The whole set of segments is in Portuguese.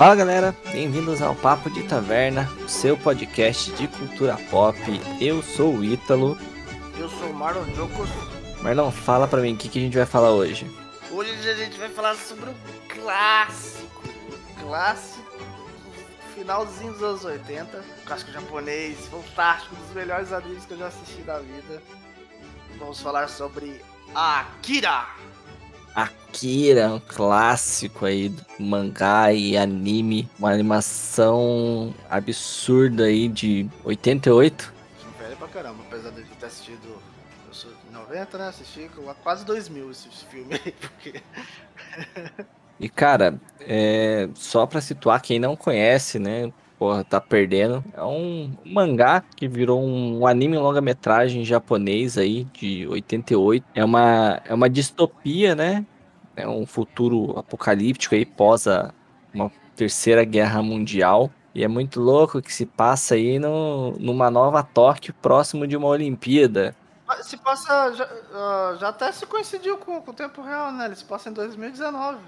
Fala galera, bem-vindos ao Papo de Taverna, o seu podcast de cultura pop. Eu sou o Ítalo. Eu sou o Marlon Jocos. Marlon, fala pra mim o que, que a gente vai falar hoje. Hoje a gente vai falar sobre o clássico. Clássico. Finalzinho dos anos 80. Clássico japonês, fantástico, um dos melhores animes que eu já assisti na vida. Vamos falar sobre Akira. Akira, um clássico aí do mangá e anime, uma animação absurda aí de 88. Sou velho pra caramba, apesar de eu ter assistido. Eu sou de 90, né? Assisti quase 2000 esse filme aí, porque. E cara, é, só pra situar quem não conhece, né? Porra, tá perdendo. É um mangá que virou um, anime longa-metragem japonês aí, de 88. É uma, é uma distopia, né? É um futuro apocalíptico aí, pós a, uma terceira guerra mundial. E é muito louco que se passa aí no, numa nova Tóquio, próximo de uma Olimpíada. Se passa. Já, uh, já até se coincidiu com, com o tempo real, né? Ele se passa em 2019.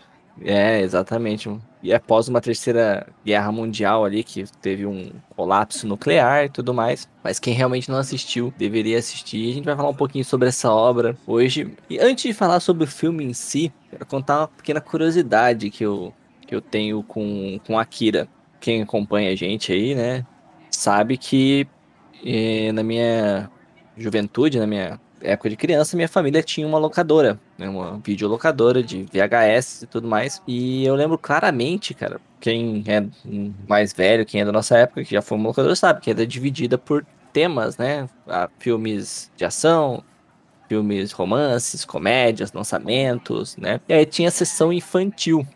É, exatamente. E após uma terceira guerra mundial ali, que teve um colapso nuclear e tudo mais. Mas quem realmente não assistiu, deveria assistir. A gente vai falar um pouquinho sobre essa obra hoje. E antes de falar sobre o filme em si, quero contar uma pequena curiosidade que eu, que eu tenho com, com Akira. Quem acompanha a gente aí, né, sabe que eh, na minha juventude, na minha época de criança, minha família tinha uma locadora, né, uma videolocadora de VHS e tudo mais. E eu lembro claramente, cara, quem é mais velho, quem é da nossa época, que já foi uma locadora, sabe que era dividida por temas, né? Filmes de ação, filmes romances, comédias, lançamentos, né? E aí tinha a sessão infantil.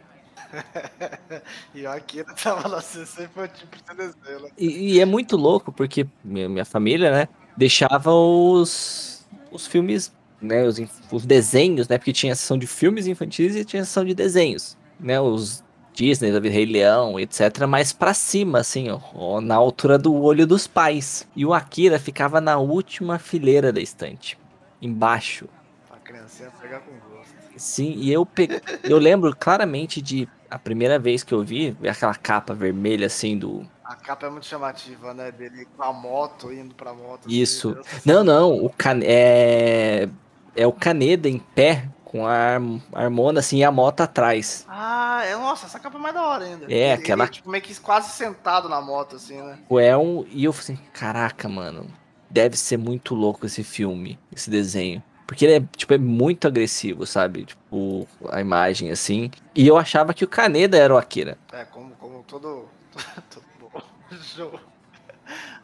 e eu aqui tava na sessão infantil pra né? e, e é muito louco, porque minha, minha família, né, deixava os os filmes, né, os, os desenhos, né, porque tinha a sessão de filmes infantis e tinha a sessão de desenhos, né, os Disney, David Rei Leão, etc, mais para cima, assim, ó, na altura do olho dos pais. E o Akira ficava na última fileira da estante, embaixo. A criança pegar com gosto. Sim, e eu pe... eu lembro claramente de a primeira vez que eu vi, aquela capa vermelha assim do a capa é muito chamativa, né? Dele com a moto, indo pra moto. Assim, Isso. Assim, não, não. O can... é... é o Caneda em pé com a harmona assim e a moto atrás. Ah, é, nossa, essa capa é mais da hora ainda. É, ele, aquela. Ele, tipo, meio que quase sentado na moto, assim, né? É um. E eu falei assim, caraca, mano. Deve ser muito louco esse filme, esse desenho. Porque ele é, tipo, é muito agressivo, sabe? Tipo, a imagem, assim. E eu achava que o Caneda era o Akira. É, como, como todo.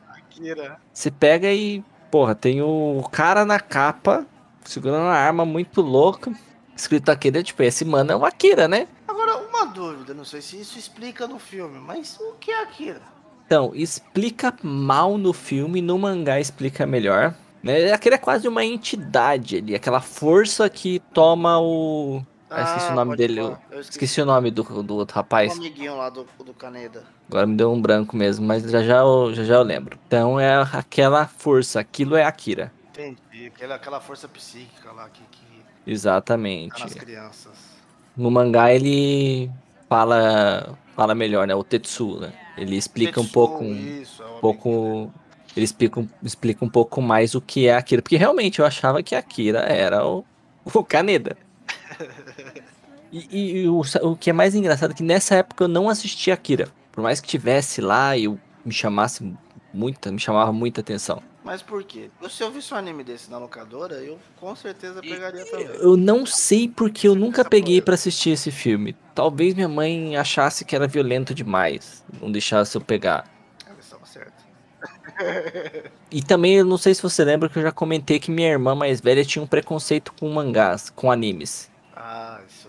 Akira. Você pega e, porra, tem o cara na capa, segurando uma arma muito louca, escrito Akira, tipo, esse mano é o Akira, né? Agora, uma dúvida, não sei se isso explica no filme, mas o que é Akira? Então, explica mal no filme, no mangá explica melhor. Né? Akira é quase uma entidade ali, aquela força que toma o, ah, esqueci o nome dele. Eu esqueci. esqueci. o nome do, do outro rapaz. O amiguinho lá do, do Caneda. Agora me deu um branco mesmo, mas já já, eu, já já eu lembro. Então é aquela força, aquilo é Akira. Entendi, aquela, aquela força psíquica lá que. que Exatamente. Tá nas crianças. No mangá ele fala fala melhor, né? O Tetsu, né? Ele explica Tetsu, um pouco. Isso, é um pouco. Ele explica, explica um pouco mais o que é Akira. Porque realmente eu achava que Akira era o, o Kaneda. E, e o, o, que é mais engraçado é que nessa época eu não assistia Akira. Por mais que tivesse lá e eu me chamasse muita, me chamava muita atenção. Mas por quê? Se eu visse um anime desse na locadora, eu com certeza pegaria também. Eu não sei porque eu nunca peguei para assistir esse filme. Talvez minha mãe achasse que era violento demais, não deixasse eu pegar. Ela estava certa. e também eu não sei se você lembra que eu já comentei que minha irmã mais velha tinha um preconceito com mangás, com animes. Ah, isso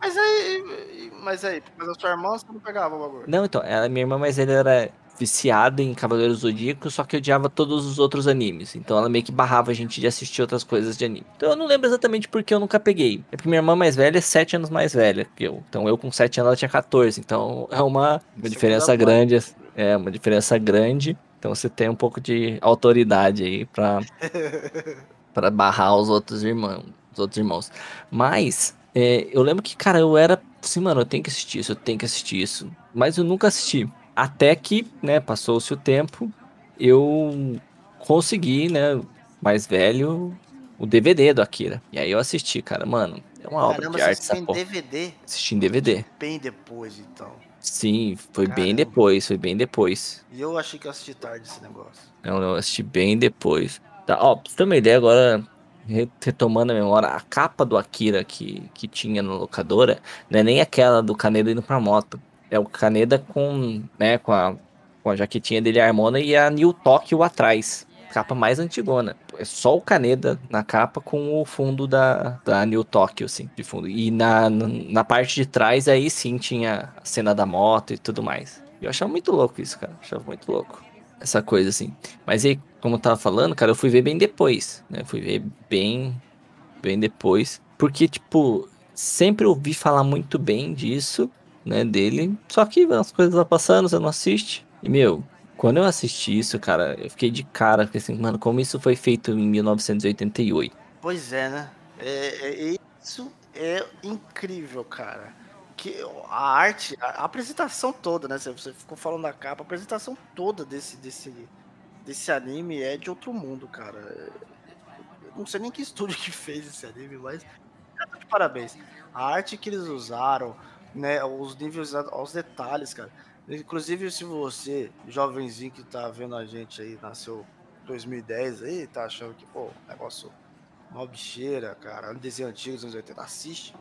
mas aí, mas aí, mas a sua irmã você não pegava o bagulho? Não, então, ela, minha irmã mais velha era viciada em Cavaleiros Zodíaco, só que odiava todos os outros animes. Então ela meio que barrava a gente de assistir outras coisas de anime. Então eu não lembro exatamente porque eu nunca peguei. É porque minha irmã mais velha é 7 anos mais velha que eu. Então eu com 7 anos ela tinha 14. Então é uma, uma diferença grande. É, uma diferença grande. Então você tem um pouco de autoridade aí pra, pra barrar os outros irmãos. Os outros irmãos. Mas É, eu lembro que, cara, eu era assim, mano, eu tenho que assistir isso, eu tenho que assistir isso. Mas eu nunca assisti. Até que, né, passou-se o tempo, eu consegui, né, mais velho, o DVD do Akira. E aí eu assisti, cara, mano, é uma obra Caramba, de você arte assistiu em. DVD? Assisti em DVD. Bem depois, então. Sim, foi bem Caramba. depois, foi bem depois. E eu achei que eu assisti tarde esse negócio. Eu, eu assisti bem depois. Tá, ó, pra você ter uma ideia agora, retomando a memória, a capa do Akira que, que tinha na locadora não é nem aquela do Kaneda indo pra moto. É o Kaneda com, né, com a, com a jaquetinha dele Harmona e a New Tokyo atrás. Capa mais antigona. É só o Kaneda na capa com o fundo da, da New Tokyo, assim, de fundo. E na, na, parte de trás aí sim tinha a cena da moto e tudo mais. Eu achava muito louco isso, cara. Achava muito louco. Essa coisa assim. Mas aí, como eu tava falando, cara, eu fui ver bem depois, né? Fui ver bem, bem depois. Porque, tipo, sempre ouvi falar muito bem disso, né, dele. Só que as coisas vão passando, você não assiste. E, meu, quando eu assisti isso, cara, eu fiquei de cara, fiquei assim, mano, como isso foi feito em 1988. Pois é, né? É, é- é- isso é incrível, cara. Que a arte, a, a apresentação toda, né? Você, você ficou falando da capa, a apresentação toda desse, desse, desse anime é de outro mundo, cara. Eu não sei nem que estúdio que fez esse anime, mas parabéns. A arte que eles usaram, né? Os níveis aos detalhes, cara. Inclusive, se você, jovenzinho que tá vendo a gente aí, nasceu 2010 aí, tá achando que, pô, negócio uma bicheira, cara, desenho antigo dos anos 80, assiste.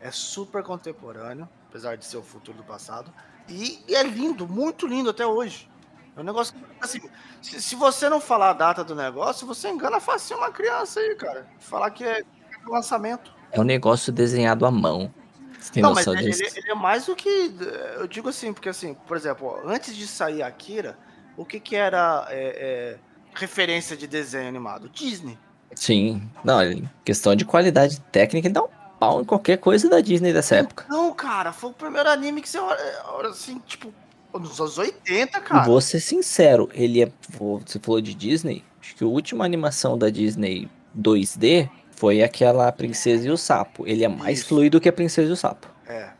É super contemporâneo, apesar de ser o futuro do passado. E é lindo, muito lindo até hoje. É um negócio que, assim, se, se você não falar a data do negócio, você engana fácil uma criança aí, cara. Falar que é, é lançamento. É um negócio desenhado à mão. Você tem não, mas noção ele, disso? ele- ele é mais do que. Eu digo assim, porque assim, por exemplo, ó, antes de sair Akira, o que que era é, é, referência de desenho animado? Disney. Sim. Não, em questão de qualidade técnica, um pau em qualquer coisa da Disney dessa época. Não, cara, foi o primeiro anime que você olha assim, tipo, nos anos 80, E cara. vou ser sincero, ele é. Você falou de Disney? Acho que a última animação da Disney 2D foi aquela Princesa e o Sapo. Ele é mais Isso. fluido que a Princesa e o Sapo. É.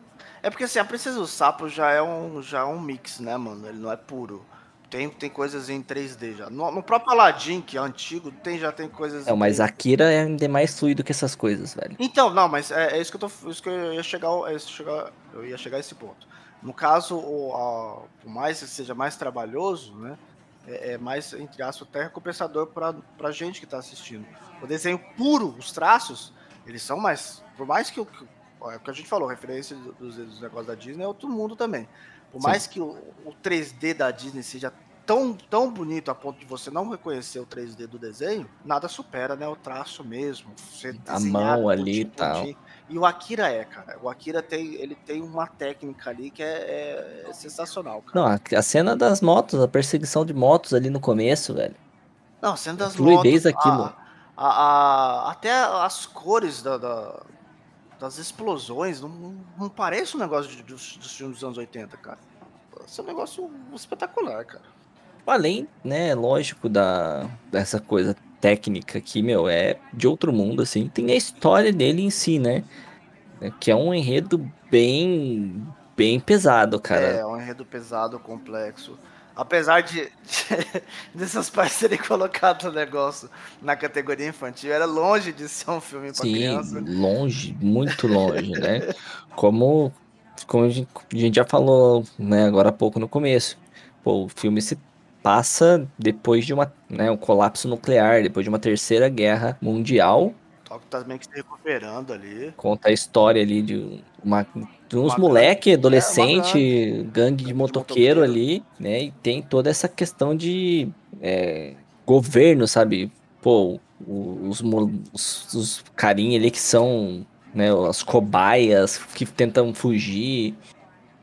É porque assim, a Princesa do Sapo já é um, já é um mix, né, mano? Ele não é puro. Tem, tem coisas em 3D já. No, no próprio Aladdin, que é antigo, tem, já tem coisas em mas 3D. Akira é ainda mais fluido que essas coisas, velho. Então, não, mas é, é isso que eu tô. Isso que eu ia chegar. é isso chegar- eu ia chegar a esse ponto. No caso, o, a- por mais que seja mais trabalhoso, né? É, é mais, entre aspas, até recompensador pra, pra gente que tá assistindo. O desenho puro, os traços, eles são mais. Por mais que o que, é o que a gente falou, referência dos, dos negócios da Disney é outro mundo também. Por Sim. mais que o, o 3D da Disney seja tão, tão bonito a ponto de você não reconhecer o 3D do desenho, nada supera, né? O traço mesmo. A mão ali e tal. E o Akira é, cara. O Akira tem, ele tem uma técnica ali que é, é sensacional, cara. Não, a, a cena das motos, a perseguição de motos ali no começo, velho. Não, sendo das fluidez motos, daquilo. a- a- a- até as cores da- da- das explosões não, não, não parece um negócio de- dos, dos filmes dos anos 80, cara. Esse é um negócio espetacular, cara. Além, né, lógico, da, dessa coisa técnica que, meu, é de outro mundo, assim. Tem a história dele em si, né? Que é um enredo bem, bem pesado, cara. É, um enredo pesado, complexo. Apesar de, de dessas partes terem colocado o negócio na categoria infantil, era longe de ser um filme Sim, criança. longe, muito longe, né? Como, como a gente a gente já falou, né, agora há pouco no começo. Pô, o filme se passa depois de uma, né, um colapso nuclear, depois de uma terceira guerra mundial. Tóquio tá meio que se recuperando ali. Conta a história ali de, uma, de uns Uma moleque, gangue. É, adolescente, gangue de de motoqueiro motoqueiro. ali, né? E tem toda essa questão de é, governo, sabe? Pô, os, os, os carinha ali que são, né, as cobaias que tentam fugir.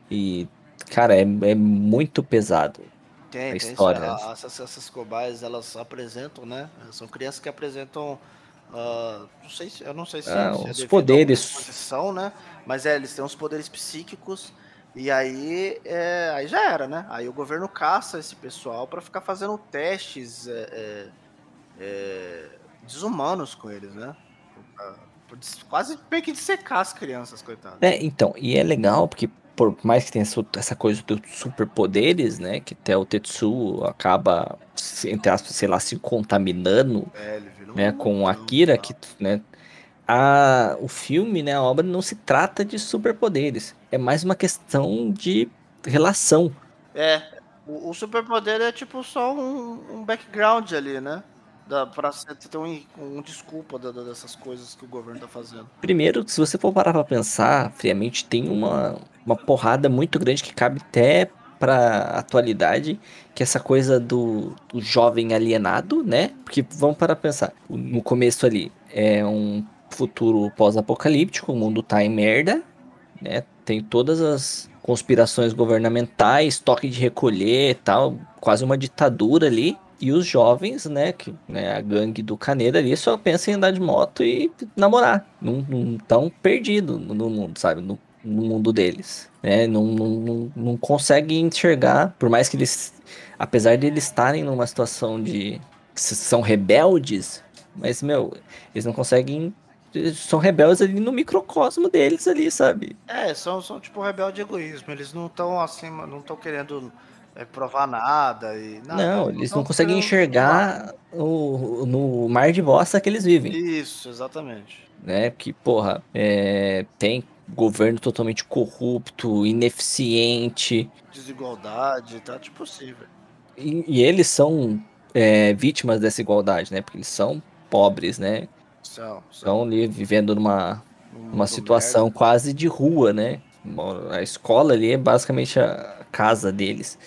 E, cara, é, é muito pesado. Tem, A tem história, isso. né? A- Essas, essas cobaias, elas apresentam, né? São crianças que apresentam. ah, não sei se, eu não sei se, Ah, se é os a poderes. disposição, né? Mas é, eles têm uns poderes psíquicos. E aí, é, aí já era, né? Aí o governo caça esse pessoal pra ficar fazendo testes é, é, é, desumanos com eles, né? Quase meio que de secar as crianças, coitadas. É, então, e é legal porque por mais que tenha essa coisa dos superpoderes, né? Que até o Tetsu acaba, entre aspas, sei lá, se contaminando é, né, com o Akira, que, né? A, o filme, né, a obra não se trata de superpoderes. É mais uma questão de relação. É, o, o superpoder é tipo só um, um background ali, né? Da, pra ter um, um desculpa da, dessas coisas que o governo tá fazendo. Primeiro, se você for parar pra pensar friamente, tem uma, uma porrada muito grande que cabe até pra atualidade, que é essa coisa do, do jovem alienado, né? Porque vamos parar pra pensar, no começo ali é um futuro pós-apocalíptico, o mundo tá em merda, né? Tem todas as conspirações governamentais, toque de recolher tal, quase uma ditadura ali. E os jovens, né, que né, a gangue do Caneda ali só pensa em andar de moto e namorar. Não, não tão no mundo, sabe? No, no mundo deles. Né? Não, não, não, não conseguem enxergar, por mais que eles, apesar de eles estarem numa situação de são rebeldes, mas, meu, eles não conseguem são rebeldes ali no microcosmo deles ali, sabe? É, são, são tipo rebelde de egoísmo. Eles não estão assim, não estão querendo é, provar nada e nada. Não, eles não, não conseguem enxergar o, no mar de bosta que eles vivem. Isso, exatamente. Né? Que, porra, é, tem governo totalmente corrupto, ineficiente. Desigualdade, tá tipo possível. E, e eles são é, vítimas dessa igualdade, né? Porque eles são pobres, né? São, Estão ali vivendo numa uma situação merda. quase de rua, né? A escola ali é basicamente a casa deles.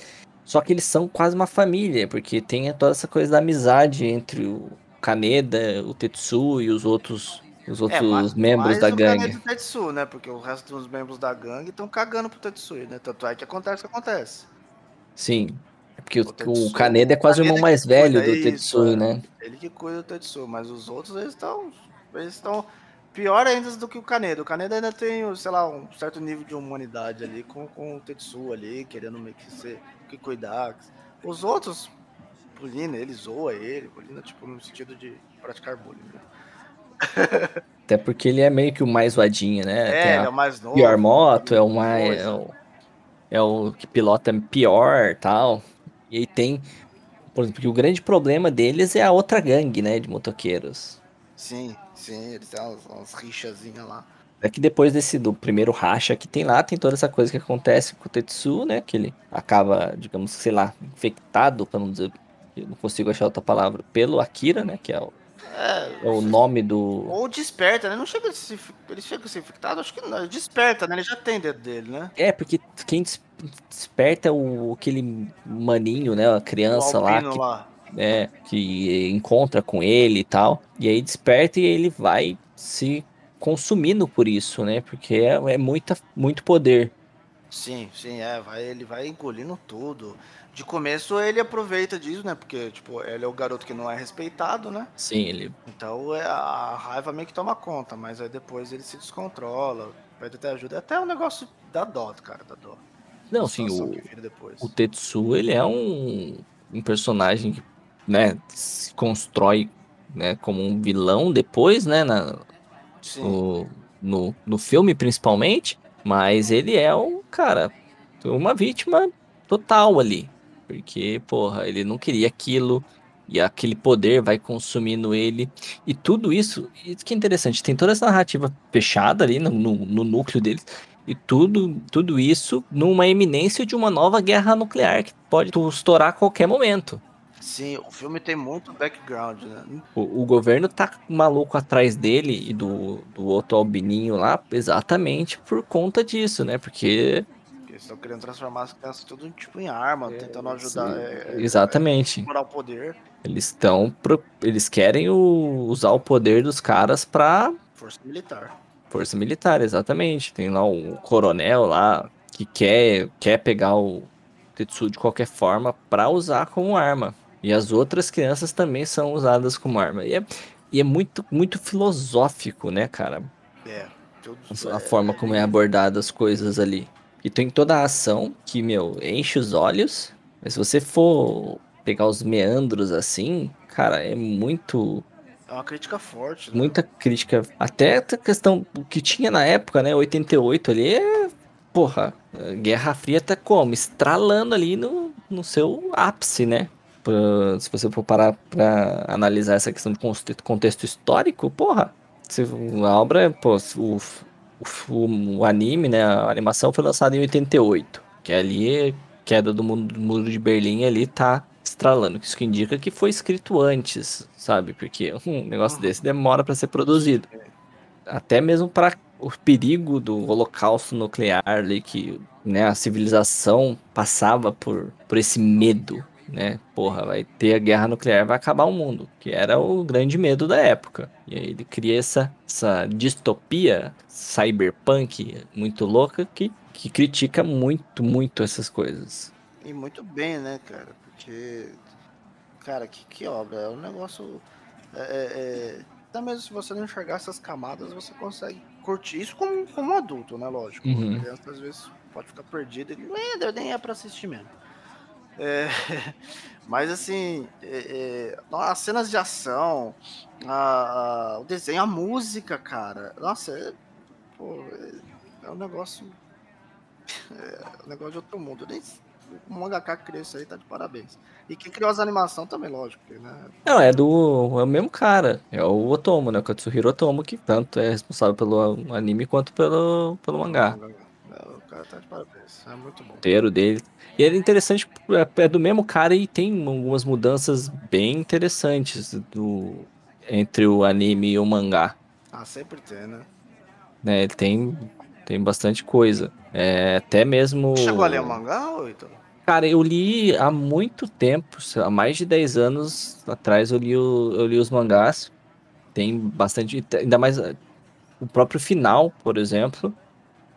Só que eles são quase uma família, porque tem toda essa coisa da amizade entre o Kaneda, o Tetsu e os outros os é, outros é, mais, membros mais da o gangue. Kaneda e o Tetsu, né? Porque o resto dos membros da gangue estão cagando pro Tetsu, né? Tanto é que acontece o que acontece. Sim. É porque o, o, Tetsu, o Kaneda é quase o, o irmão mais velho do Tetsu, né? Ele que cuida do Tetsu, mas os outros eles estão. Eles estão pior ainda do que o Kaneda. O Kaneda ainda tem, sei lá, um certo nível de humanidade ali com, com o Tetsu ali, querendo meio que, ser, que cuidar. Os outros, Polina, ele zoa ele, Polina, tipo, no sentido de praticar bullying. Né? Até porque ele é meio que o mais zoadinho, né? É, ele é o mais novo. Pior moto, é o mais. É o, é o que pilota pior tal. E aí tem. Por exemplo, o grande problema deles é a outra gangue, né? De motoqueiros. Sim, sim, eles têm umas, umas rixazinhas lá. É que depois desse do primeiro racha que tem lá, tem toda essa coisa que acontece com o Tetsu, né? Que ele acaba, digamos, sei lá, infectado, pra não dizer. Eu não consigo achar outra palavra, pelo Akira, né? Que é o, é, é o nome do. Ou desperta, né? Não chega a ser. Ele chega a ser infectado? Acho que não. Desperta, né? Ele já tem dentro dele, né? É, porque quem desperta é o, aquele maninho, né? A criança lá. Que, lá. É, que encontra com ele e tal. E aí desperta e ele vai se consumindo por isso, né? Porque é, é muita, muito poder. Sim, sim, é. Vai, ele vai engolindo tudo de começo ele aproveita disso, né? Porque, tipo, ele é o garoto que não é respeitado, né? Sim, ele. Então é, a raiva meio que toma conta, mas aí depois ele se descontrola, pede até ajuda. É até um negócio da dó, cara, da dó. Não, sim, o, o Tetsu, ele é um, um personagem que, né, se constrói, né, como um vilão depois, né, na, no, no, no filme principalmente, mas ele é um, cara, uma vítima total ali, porque, porra, ele não queria aquilo. E aquele poder vai consumindo ele. E tudo isso, isso que é interessante, tem toda essa narrativa fechada ali no, no, no núcleo deles. E tudo, tudo isso numa eminência de uma nova guerra nuclear que pode estourar a qualquer momento. Sim, o filme tem muito background, né? O, o, governo tá maluco atrás dele e do, do outro albininho lá, exatamente por conta disso, né? Porque eles estão querendo transformar as crianças tudo tipo em arma, é, tentando ajudar. É, é, Exatamente. É, o poder. Eles estão. Eles querem o... usar o poder dos caras pra. Força militar. Força militar, exatamente. Tem lá o coronel lá que quer, quer pegar o Tetsu de qualquer forma pra usar como arma. E as outras crianças também são usadas como arma. E é, e é muito, muito filosófico, né, cara? É. A, a forma como é abordada as coisas ali. E tem toda a ação que, meu, enche os olhos. Mas se você for pegar os meandros assim, cara, é muito É uma crítica forte. Né? Muita crítica. Até a questão que tinha na época, né? 88 ali é. Porra, Guerra Fria tá como? Estralando ali no, no seu ápice, né? Pra, se você for parar pra analisar essa questão de contexto histórico, porra, a obra, pô, o, o, o, anime, né? A animação foi lançada em 88. Que ali, queda do, mundo, do muro de Berlim ali tá estralando. Isso que indica que foi escrito antes, sabe? Porque um negócio uhum. desse demora para ser produzido. Até mesmo para o perigo do holocausto nuclear ali, que né, a civilização passava por, por esse medo, né? Porra, vai ter a guerra nuclear, vai acabar o mundo, que era o grande medo da época. E aí ele cria essa, essa distopia cyberpunk muito louca que, que critica muito, muito essas coisas. E muito bem, né, cara? Porque, cara, que, que obra? É um negócio. É, é, é, até mesmo se você não enxergar essas camadas, você consegue curtir isso como, como adulto, né? Lógico. Uhum. criança às vezes pode ficar perdida e não é, nem é pra assistir mesmo. É, mas assim, é, é, as cenas de ação, a, a, o desenho, a música, cara. Nossa, é, pô, é, é um negócio. É um negócio de outro mundo. Nem, o mangaka que criou isso aí tá de parabéns. E quem criou as animações também, lógico. Né? Não, é do. É o mesmo cara. É o Otomo, né? O Katsuhiro Otomo, que tanto é responsável pelo anime quanto pelo, pelo mangá. O cara tá de parabéns. É muito bom. O roteiro dele. E é interessante, é, é do mesmo cara e tem algumas mudanças bem interessantes do, entre o anime e o mangá. Ah, sempre tem, né? né tem, tem bastante coisa. É, até mesmo. Chegou a ler o mangá, ou então? Cara, eu li há muito tempo, há mais de 10 anos atrás eu li, o, eu li os mangás. Tem bastante. Ainda mais o próprio final, por exemplo,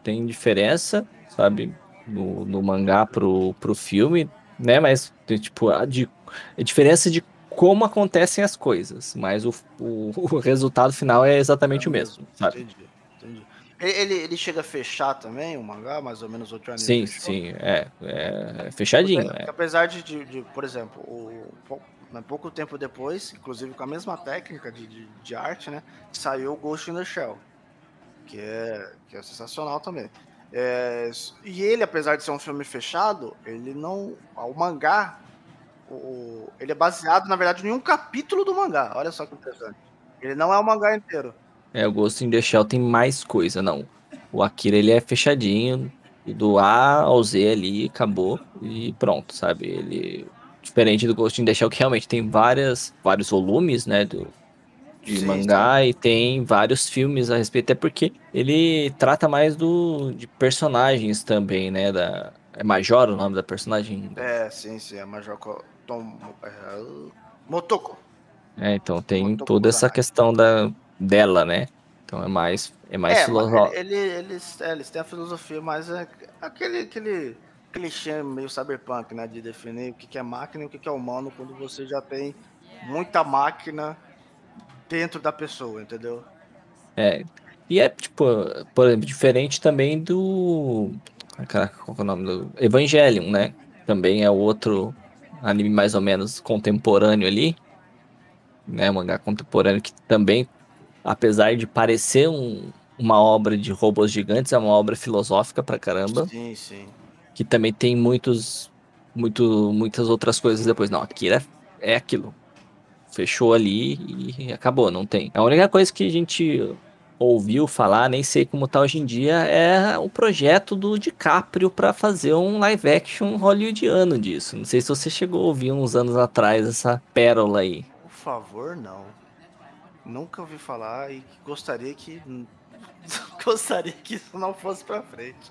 tem diferença, sabe? No, mangá pro, pro filme, né? Mas, tipo, a, de, a diferença de como acontecem as coisas, mas o, o, o resultado final é exatamente é o mesmo, sabe? Entendi. Ele, ele chega a fechar também o mangá, mais ou menos outro anime? Sim, fechou? sim, é, é fechadinho. Porque, é. Apesar de, de, de, por exemplo, o, né, pouco tempo depois, inclusive com a mesma técnica de, de, de, arte, né, saiu o Ghost in the Shell, que é, que é sensacional também. É, e ele, apesar de ser um filme fechado, ele não. O mangá, o, ele é baseado, na verdade, em um capítulo do mangá. Olha só que interessante. Ele não é o mangá inteiro. É, o Ghost in the Shell tem mais coisa, não. O Akira, ele é fechadinho, do A ao Z ali, acabou, e pronto, sabe? Ele... Diferente do Ghost in the Shell, que realmente tem várias, vários volumes, né, do, de sim, mangá sim. e tem vários filmes a respeito, até porque ele trata mais do de personagens também, né, da é Major o nome da personagem? É, sim, sim, é Major Tom, é, Motoko. É, então tem Motoko toda essa questão da dela, né? Então é mais é mais é, filosófico. Ele, eles, é, eles têm a filosofia, mas é aquele aquele clichê meio cyberpunk, né, de definir o que é máquina e o que é humano quando você já tem muita máquina dentro da pessoa, entendeu? É. E é tipo, por exemplo, diferente também do qual é o nome do Evangelion, né? Também é outro anime mais ou menos contemporâneo ali, né, mangá contemporâneo que também apesar de parecer um, uma obra de robôs gigantes, é uma obra filosófica pra caramba. Sim, sim. Que também tem muitos, muito, muitas outras coisas depois. Não, Akira é aquilo. Fechou ali e acabou, não tem. A única coisa que a gente ouviu falar, nem sei como tá hoje em dia, é o projeto do DiCaprio para fazer um live action hollywoodiano disso. Não sei se você chegou a ouvir uns anos atrás essa pérola aí. Por favor, não nunca ouvi falar e gostaria que gostaria que isso não fosse para frente.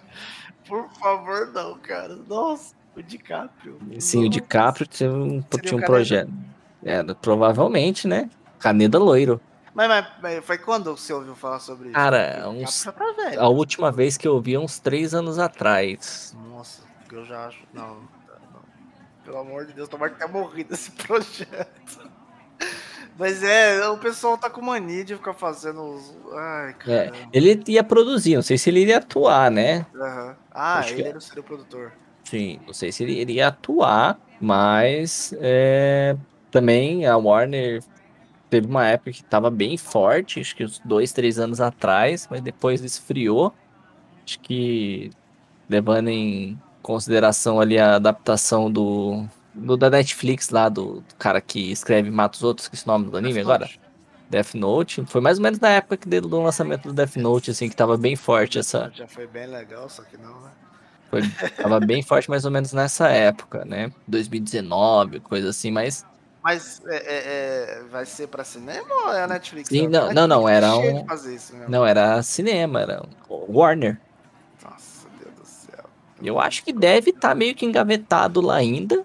Por favor, não, cara. Nossa, o DiCaprio. Sim, o DiCaprio tinha um, tinha um projeto. É, provavelmente, né? Caneda loiro. Mas, mas, mas, foi quando você ouviu falar sobre isso? Cara, uns, tá velho, a última vez que eu ouvi uns três anos atrás. Nossa, eu já acho. Não, não. Pelo amor de Deus, tomara que tenha morrido esse projeto. Mas é, o pessoal tá com mania de ficar fazendo os. Ai, cara. É, ele ia produzir, não sei se ele iria atuar, né? Uhum. Ah, Acho ele que... era o produtor. Sim, não sei se ele iria atuar, mas é, também a Warner teve uma época que tava bem forte, acho que uns dois, três anos atrás, mas depois esfriou. Acho que levando em consideração ali a adaptação do, do da Netflix lá, do, do cara que escreve Mata os Outros, que é esse nome do anime Death agora? Note. Death Note. Foi mais ou menos na época que deu do lançamento do Death Note, assim, que tava bem forte essa. Já foi bem legal, só que não, né? Foi, tava bem forte mais ou menos nessa época, né? 2019, coisa assim, mas. Mas é, é- é- vai ser pra cinema ou é a Netflix? Sim, A não- Netflix não, não, é era um-. Não, era cinema, era Warner. Nossa, Deus do céu. Eu acho que deve estar meio que engavetado lá ainda.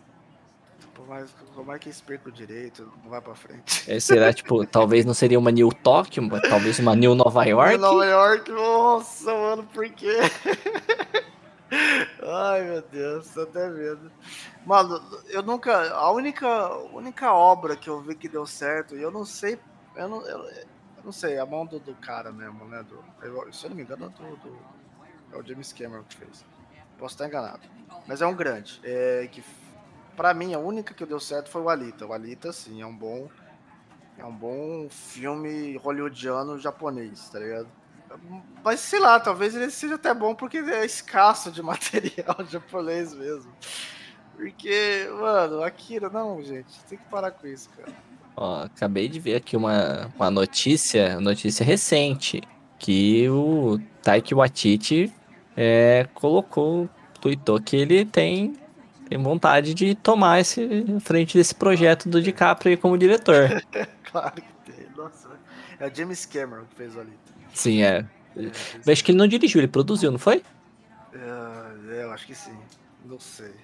Por mais, como é que eles percam o direito, não vai pra frente. É, será, tipo, talvez não seria uma New Tóquio, mas talvez uma New Nova York. Nova York, nossa, mano, por quê? Ai, meu Deus, tô até vendo. Mano, eu nunca. A única, única obra que eu vi que deu certo, e eu não sei. Eu não, eu, eu não sei, a mão do, do cara mesmo, né? Do, eu- se eu não me engano, é do, do- é o James Cameron que fez. Posso estar enganado. Mas é um grande. É, que, pra mim, a única que deu certo foi o Alita. O Alita, sim, é um bom. É um bom filme hollywoodiano japonês, tá ligado? Mas sei lá, talvez ele seja até bom porque é escasso de material japonês mesmo. Porque, mano, Akira, não, gente, tem que parar com isso, cara. Ó, acabei de ver aqui uma, uma notícia, notícia recente, que o Taiki Waititi é, colocou, tweetou que ele tem, tem vontade de tomar esse frente desse projeto do DiCaprio como diretor. Claro que tem. Nossa, é o James Cameron que fez o Alita. Sim, é. É, Eu acho que ele não dirigiu, ele produziu, não foi? é, eu acho que sim. Não sei.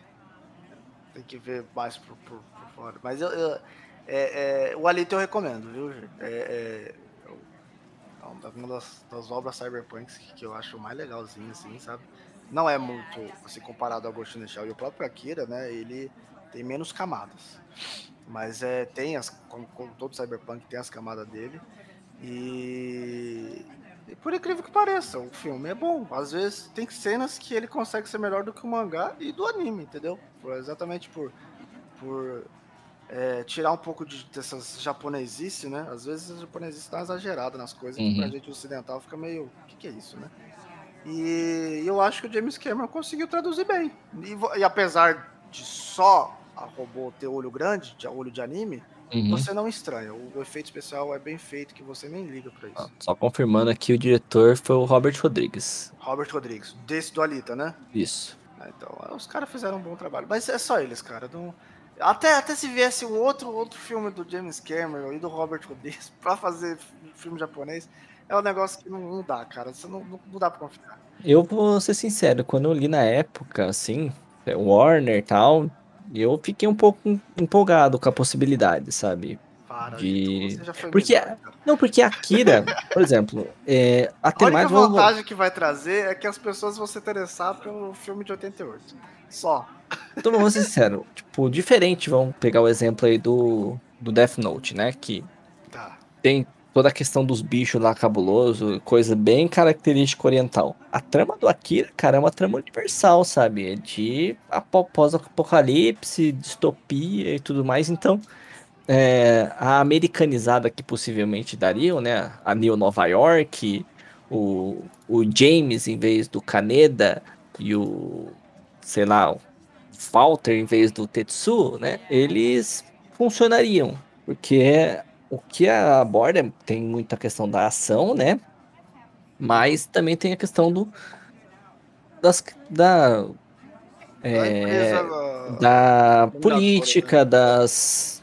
Tem que ver mais por, por- por fora. Mas eu, eu- é, é, o Alita eu recomendo, viu, gente? É, é, é uma das, das obras cyberpunks que, que eu acho mais legalzinho, assim, sabe? Não é muito, assim, comparado ao Ghost in the Shell. E o próprio Akira, né, ele tem menos camadas. Mas é, tem as, como, como todo cyberpunk tem as camadas dele. E, e por incrível que pareça, o filme é bom. Às vezes tem cenas que ele consegue ser melhor do que o mangá e do anime, entendeu? Por- exatamente por, por é, tirar um pouco de, dessas japonesice, né? Às vezes a japonesice tá exagerada nas coisas, que pra Uhum. gente ocidental fica meio. O que, que é isso, né? E eu acho que o James Cameron conseguiu traduzir bem. E, e apesar de só a robô ter olho grande, de olho de anime, Uhum. você não estranha. O efeito especial é bem feito, que você nem liga pra isso. Só confirmando aqui, o diretor foi o Robert Rodrigues. Robert Rodrigues, desse do Alita, né? Isso. Ah, Então, os caras fizeram um bom trabalho. Mas é só eles, cara. Não... Até, até se viesse um outro, outro filme do James Cameron e do Robert Rodrigues pra fazer filme japonês, é um negócio que não, não dá, cara. Você não, não, não dá pra confiar. Eu vou ser sincero, quando eu li na época, assim, é, Warner e tal, eu fiquei um pouco empolgado com a possibilidade, sabe? Para, De- Vitor, você já foi Porque- melhor. Não, porque a Akira, por exemplo, é, até A única mais vou- vantagem que vai trazer é que as pessoas vão se interessar pelo filme de 88. Só. Então, vamos ser sincero, tipo, diferente, vamos pegar o exemplo aí do, do Death Note, né? Que Tá. tem toda a questão dos bichos lá cabuloso, coisa bem característica oriental. A trama do Akira, cara, é uma trama universal, sabe? É de apo- pós-apocalipse, distopia e tudo mais. Então, é, a americanizada que possivelmente dariam, né? A New Nova York, o, o James em vez do Kaneda e o, sei lá, o Walter em vez do Tetsu, né? Eles funcionariam, porque o que aborda tem muita questão da ação, né? Mas também tem a questão do das, da é, da dominadora, política, das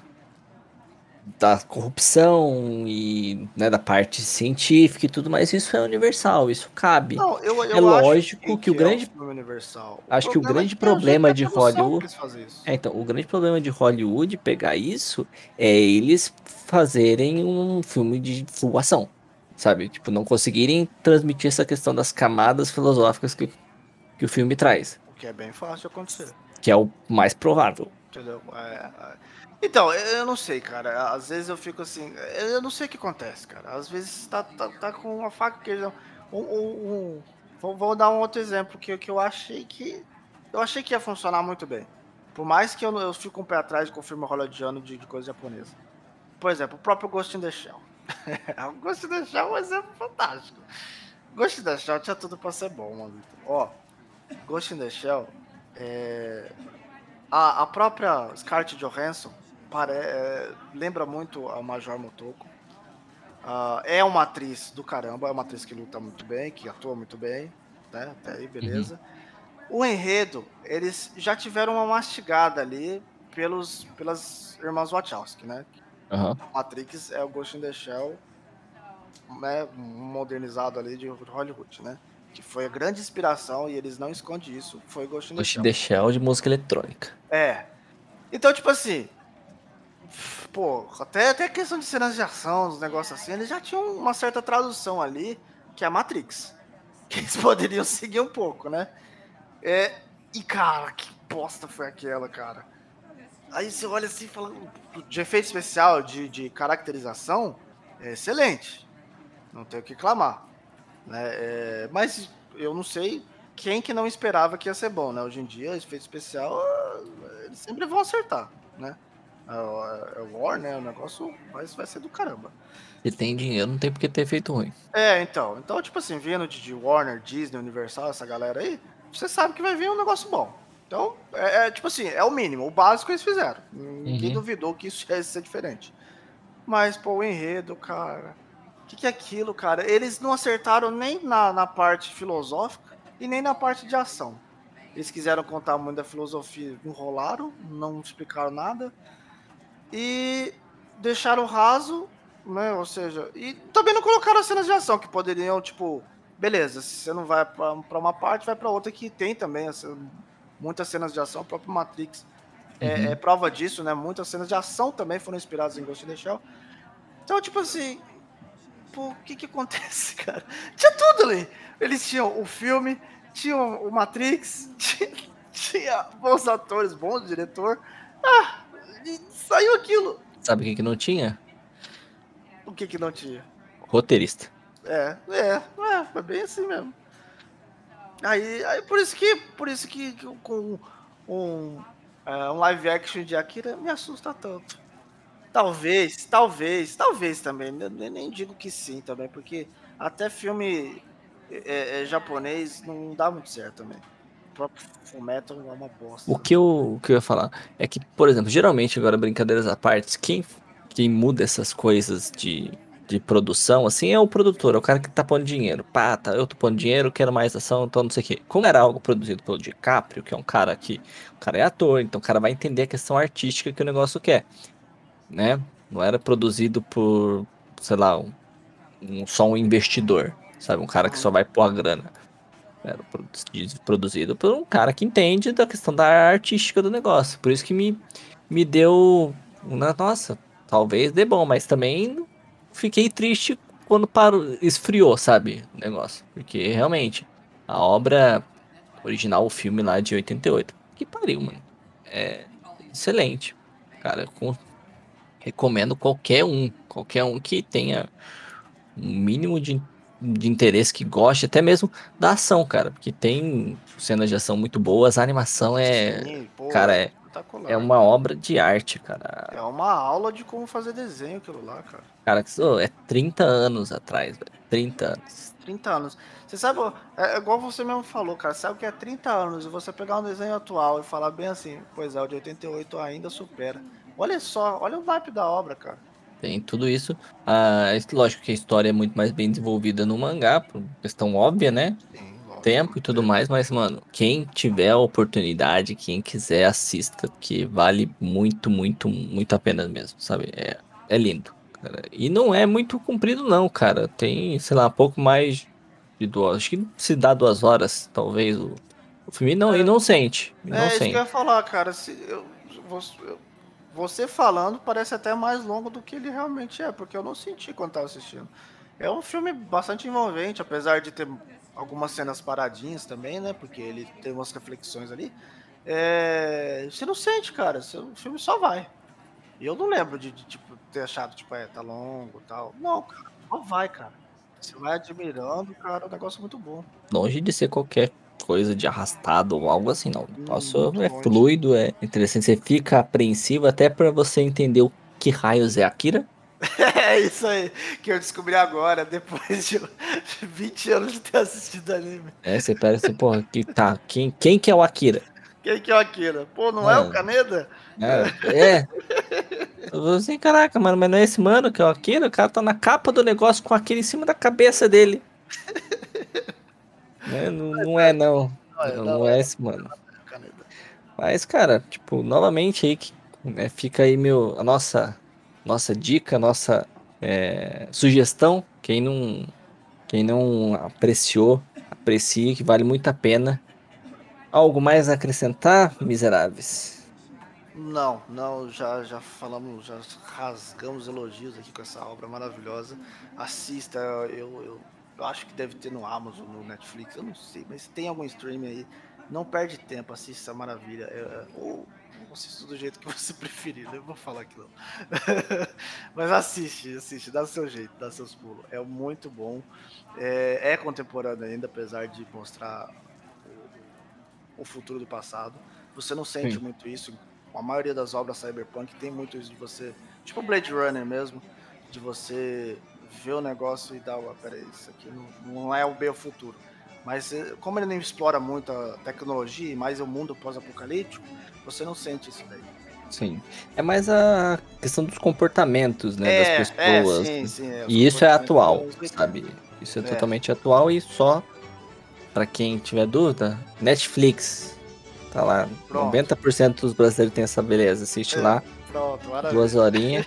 da corrupção e né, da parte científica e tudo mais, isso é universal, isso cabe. Não, eu, eu É lógico que o é um grande- universal. O acho que o problema grande é que problema de que Hollywood- que. É, então, o grande problema de Hollywood pegar isso é eles fazerem um filme de full ação, sabe? Tipo, não conseguirem transmitir essa questão das camadas filosóficas que, que o filme traz, O que é bem fácil acontecer. que é o mais provável. Entendeu? É, é. Então, eu não sei, cara. Às vezes eu fico assim. Eu não sei o que acontece, cara. Às vezes tá, tá, tá com uma faca que um, um, um- vou, dar um outro exemplo que, que eu achei que. Eu achei que ia funcionar muito bem. Por mais que eu, eu fique um pé atrás com filme hollywoodiano de, de coisa japonesa. por exemplo, o próprio Ghost in the Shell. o Ghost in the Shell é um exemplo fantástico. Ghost in the Shell tinha tudo pra ser bom, mano. Ó, Ghost in the Shell, é... a, a própria Scarlett Johansson pare... É, lembra muito a Major Motoko. Uh, é uma atriz do caramba, é uma atriz que luta muito bem, que atua muito bem, né? Até aí, beleza. Uhum. O enredo, eles já tiveram uma mastigada ali pelos, pelas irmãs Wachowski, né? Uhum. Matrix é o Ghost in the Shell, né? Modernizado ali de Hollywood, né? Que foi a grande inspiração, e eles não escondem isso, foi Ghost in the Ghost Shell. Ghost in the Shell de música eletrônica. É. Então, tipo assim, pô, até, até questão de cenas de ação, os negócios assim, eles já tinham uma certa tradução ali, que é a Matrix. Que eles poderiam seguir um pouco, né? É, e cara, que bosta foi aquela, cara. Aí você olha assim e fala, de efeito especial, de, de caracterização, é excelente. Não tenho o que clamar. Né? É, mas eu não sei quem que não esperava que ia ser bom, né? Hoje em dia, efeito especial, eles sempre vão acertar, né? É, é o War, né? O negócio vai, vai ser do caramba. Se tem dinheiro, não tem porque ter feito ruim. É, então. Então, tipo assim, vindo de, de Warner, Disney, Universal, essa galera aí, você sabe que vai vir um negócio bom. Então, é, é tipo assim, é o mínimo, o básico eles fizeram. Ninguém uhum. duvidou que isso ia ser diferente. Mas, pô, o enredo, cara. O que, que é aquilo, cara? Eles não acertaram nem na, na parte filosófica e nem na parte de ação. Eles quiseram contar muito da filosofia, enrolaram, não explicaram nada e deixaram raso, né? Ou seja, e também não colocaram as cenas de ação que poderiam, tipo, beleza, se você não vai para uma parte, vai para outra que tem também essa, muitas cenas de ação, o próprio Matrix é, uhum. é, é, prova disso, né? Muitas cenas de ação também foram inspiradas em Ghost in the Shell. Então, tipo assim, o que que acontece, cara? Tinha tudo ali. Eles tinham o filme, tinham o Matrix, tinha, tinha bons atores, bons diretor. Ah, e saiu aquilo. Sabe o que, que não tinha? O que, que não tinha? Roteirista. É, é, é, foi bem assim mesmo. Aí, aí por isso que, por isso que, que com um, uh, um live action de Akira me assusta tanto. Talvez, talvez, talvez também. Eu nem digo que sim também, porque até filme é, é, japonês não dá muito certo também próprio Fullmetal é uma bosta. O que, eu, o que eu ia falar é que, por exemplo, geralmente, agora brincadeiras à parte, quem, quem muda essas coisas de, de produção, assim, é o produtor, é o cara que tá pondo dinheiro. Pá, tá, eu tô pondo dinheiro, quero mais ação, então não sei o quê. Como era algo produzido pelo DiCaprio, que é um cara que. O cara é ator, então o cara vai entender a questão artística que o negócio quer. Né? Não era produzido por, sei lá, um, um só um investidor. Sabe? Um cara que só vai pôr a grana. Era produzido por um cara que entende da questão da artística do negócio. Por isso que me, me deu. Nossa, talvez dê bom, mas também fiquei triste quando parou, esfriou, sabe? O negócio. Porque realmente, a obra original, o filme lá de 88, que pariu, mano. É excelente. Cara, com, recomendo qualquer um. Qualquer um que tenha um mínimo de de interesse que goste, até mesmo da ação, cara, porque tem cenas de ação muito boas, a animação é, Sim, pô, cara, é, é uma obra de arte, cara. É uma aula de como fazer desenho aquilo lá, cara. Cara, é 30 anos atrás, velho, 30 anos. 30 anos. Você sabe, é, é igual você mesmo falou, cara, sabe o que é 30 anos e você pegar um desenho atual e falar bem assim, pois é, o de 88 ainda supera. Olha só, olha o naipe da obra, cara. Tem tudo isso. Ah, lógico que a história é muito mais bem desenvolvida no mangá, por questão óbvia, né? Sim, Tempo e tudo mais, mas, mano, quem tiver a oportunidade, quem quiser, assista, que vale muito, muito, muito a pena mesmo, sabe? É, é lindo. Cara. E não é muito comprido, não, cara. Tem, sei lá, pouco mais de duas. Acho que se dá duas horas, talvez. O, o filme não, é, inocente. Não é, isso que eu ia falar, cara. Se eu, eu, você falando parece até mais longo do que ele realmente é, porque eu não senti quando estava assistindo. É um filme bastante envolvente, apesar de ter algumas cenas paradinhas também, né? Porque ele tem umas reflexões ali. É... Você não sente, cara. O filme só vai. E eu não lembro de, de, tipo, ter achado, tipo, é, tá longo tal. Não, cara, só vai, cara. Você vai admirando, cara, é um negócio muito bom. Longe de ser qualquer coisa de arrastado ou algo assim, não. Nossa, é fluido, é interessante. Você fica apreensivo até para você entender o que raios é Akira? É isso aí que eu descobri agora, depois de 20 anos de ter assistido anime. É, você parece, porra, que tá. Quem, quem que é o Akira? Quem que é o Akira? Pô, não é, é o Kaneda? É. é. Eu vou assim, caraca, mano, mas não é esse mano que é o Akira? O cara tá na capa do negócio com aquele em cima da cabeça dele. é, não, não, é, não. Não, não é esse mano. Mas, cara, tipo, novamente aí, né, fica aí meu, a nossa nossa dica, nossa é, sugestão. Quem não, quem não apreciou, aprecie, que vale muito a pena. Algo mais a acrescentar, miseráveis? Não, não, já, já falamos, já rasgamos elogios aqui com essa obra maravilhosa. Assista, eu, eu, eu acho que deve ter no Amazon, no Netflix, eu não sei, mas tem algum stream aí. Não perde tempo, assista essa maravilha. É, ou assista do jeito que você preferir, não né? vou falar aqui não. Mas assiste, assiste, dá seu jeito, dá seus pulos. É muito bom. É, é contemporâneo ainda, apesar de mostrar o, o futuro do passado. Você não sente Sim. muito isso. A maioria das obras cyberpunk tem muito isso de você, tipo Blade Runner mesmo, de você ver o negócio e dar, oh, peraí, isso aqui não, não é o bem o futuro. Mas eh, como ele não explora muito a tecnologia e mais o mundo pós-apocalíptico, você não sente isso daí. Sim. É mais a questão dos comportamentos, né, é, das é, pessoas. É, sim, sim, é, e isso é atual, sabe? Isso é, é, totalmente atual e só para quem tiver dúvida, Netflix tá lá. Pronto. 90% dos brasileiros tem essa beleza. Assiste é, lá. Pronto, maravilha. Duas horinhas.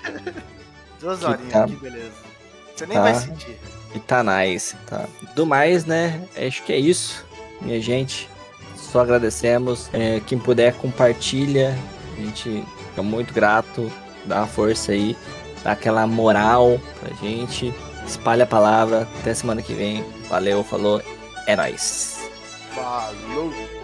Duas horinhas, tá, que beleza. Você nem tá, vai sentir. E tá nice, tá? Do mais, né? Acho que é isso, minha gente. Só agradecemos. É, quem puder, compartilha. A gente fica muito grato. Dá uma força aí. Dá aquela moral pra gente. Espalha a palavra. Até semana que vem. Valeu, falou. É nóis. Falou.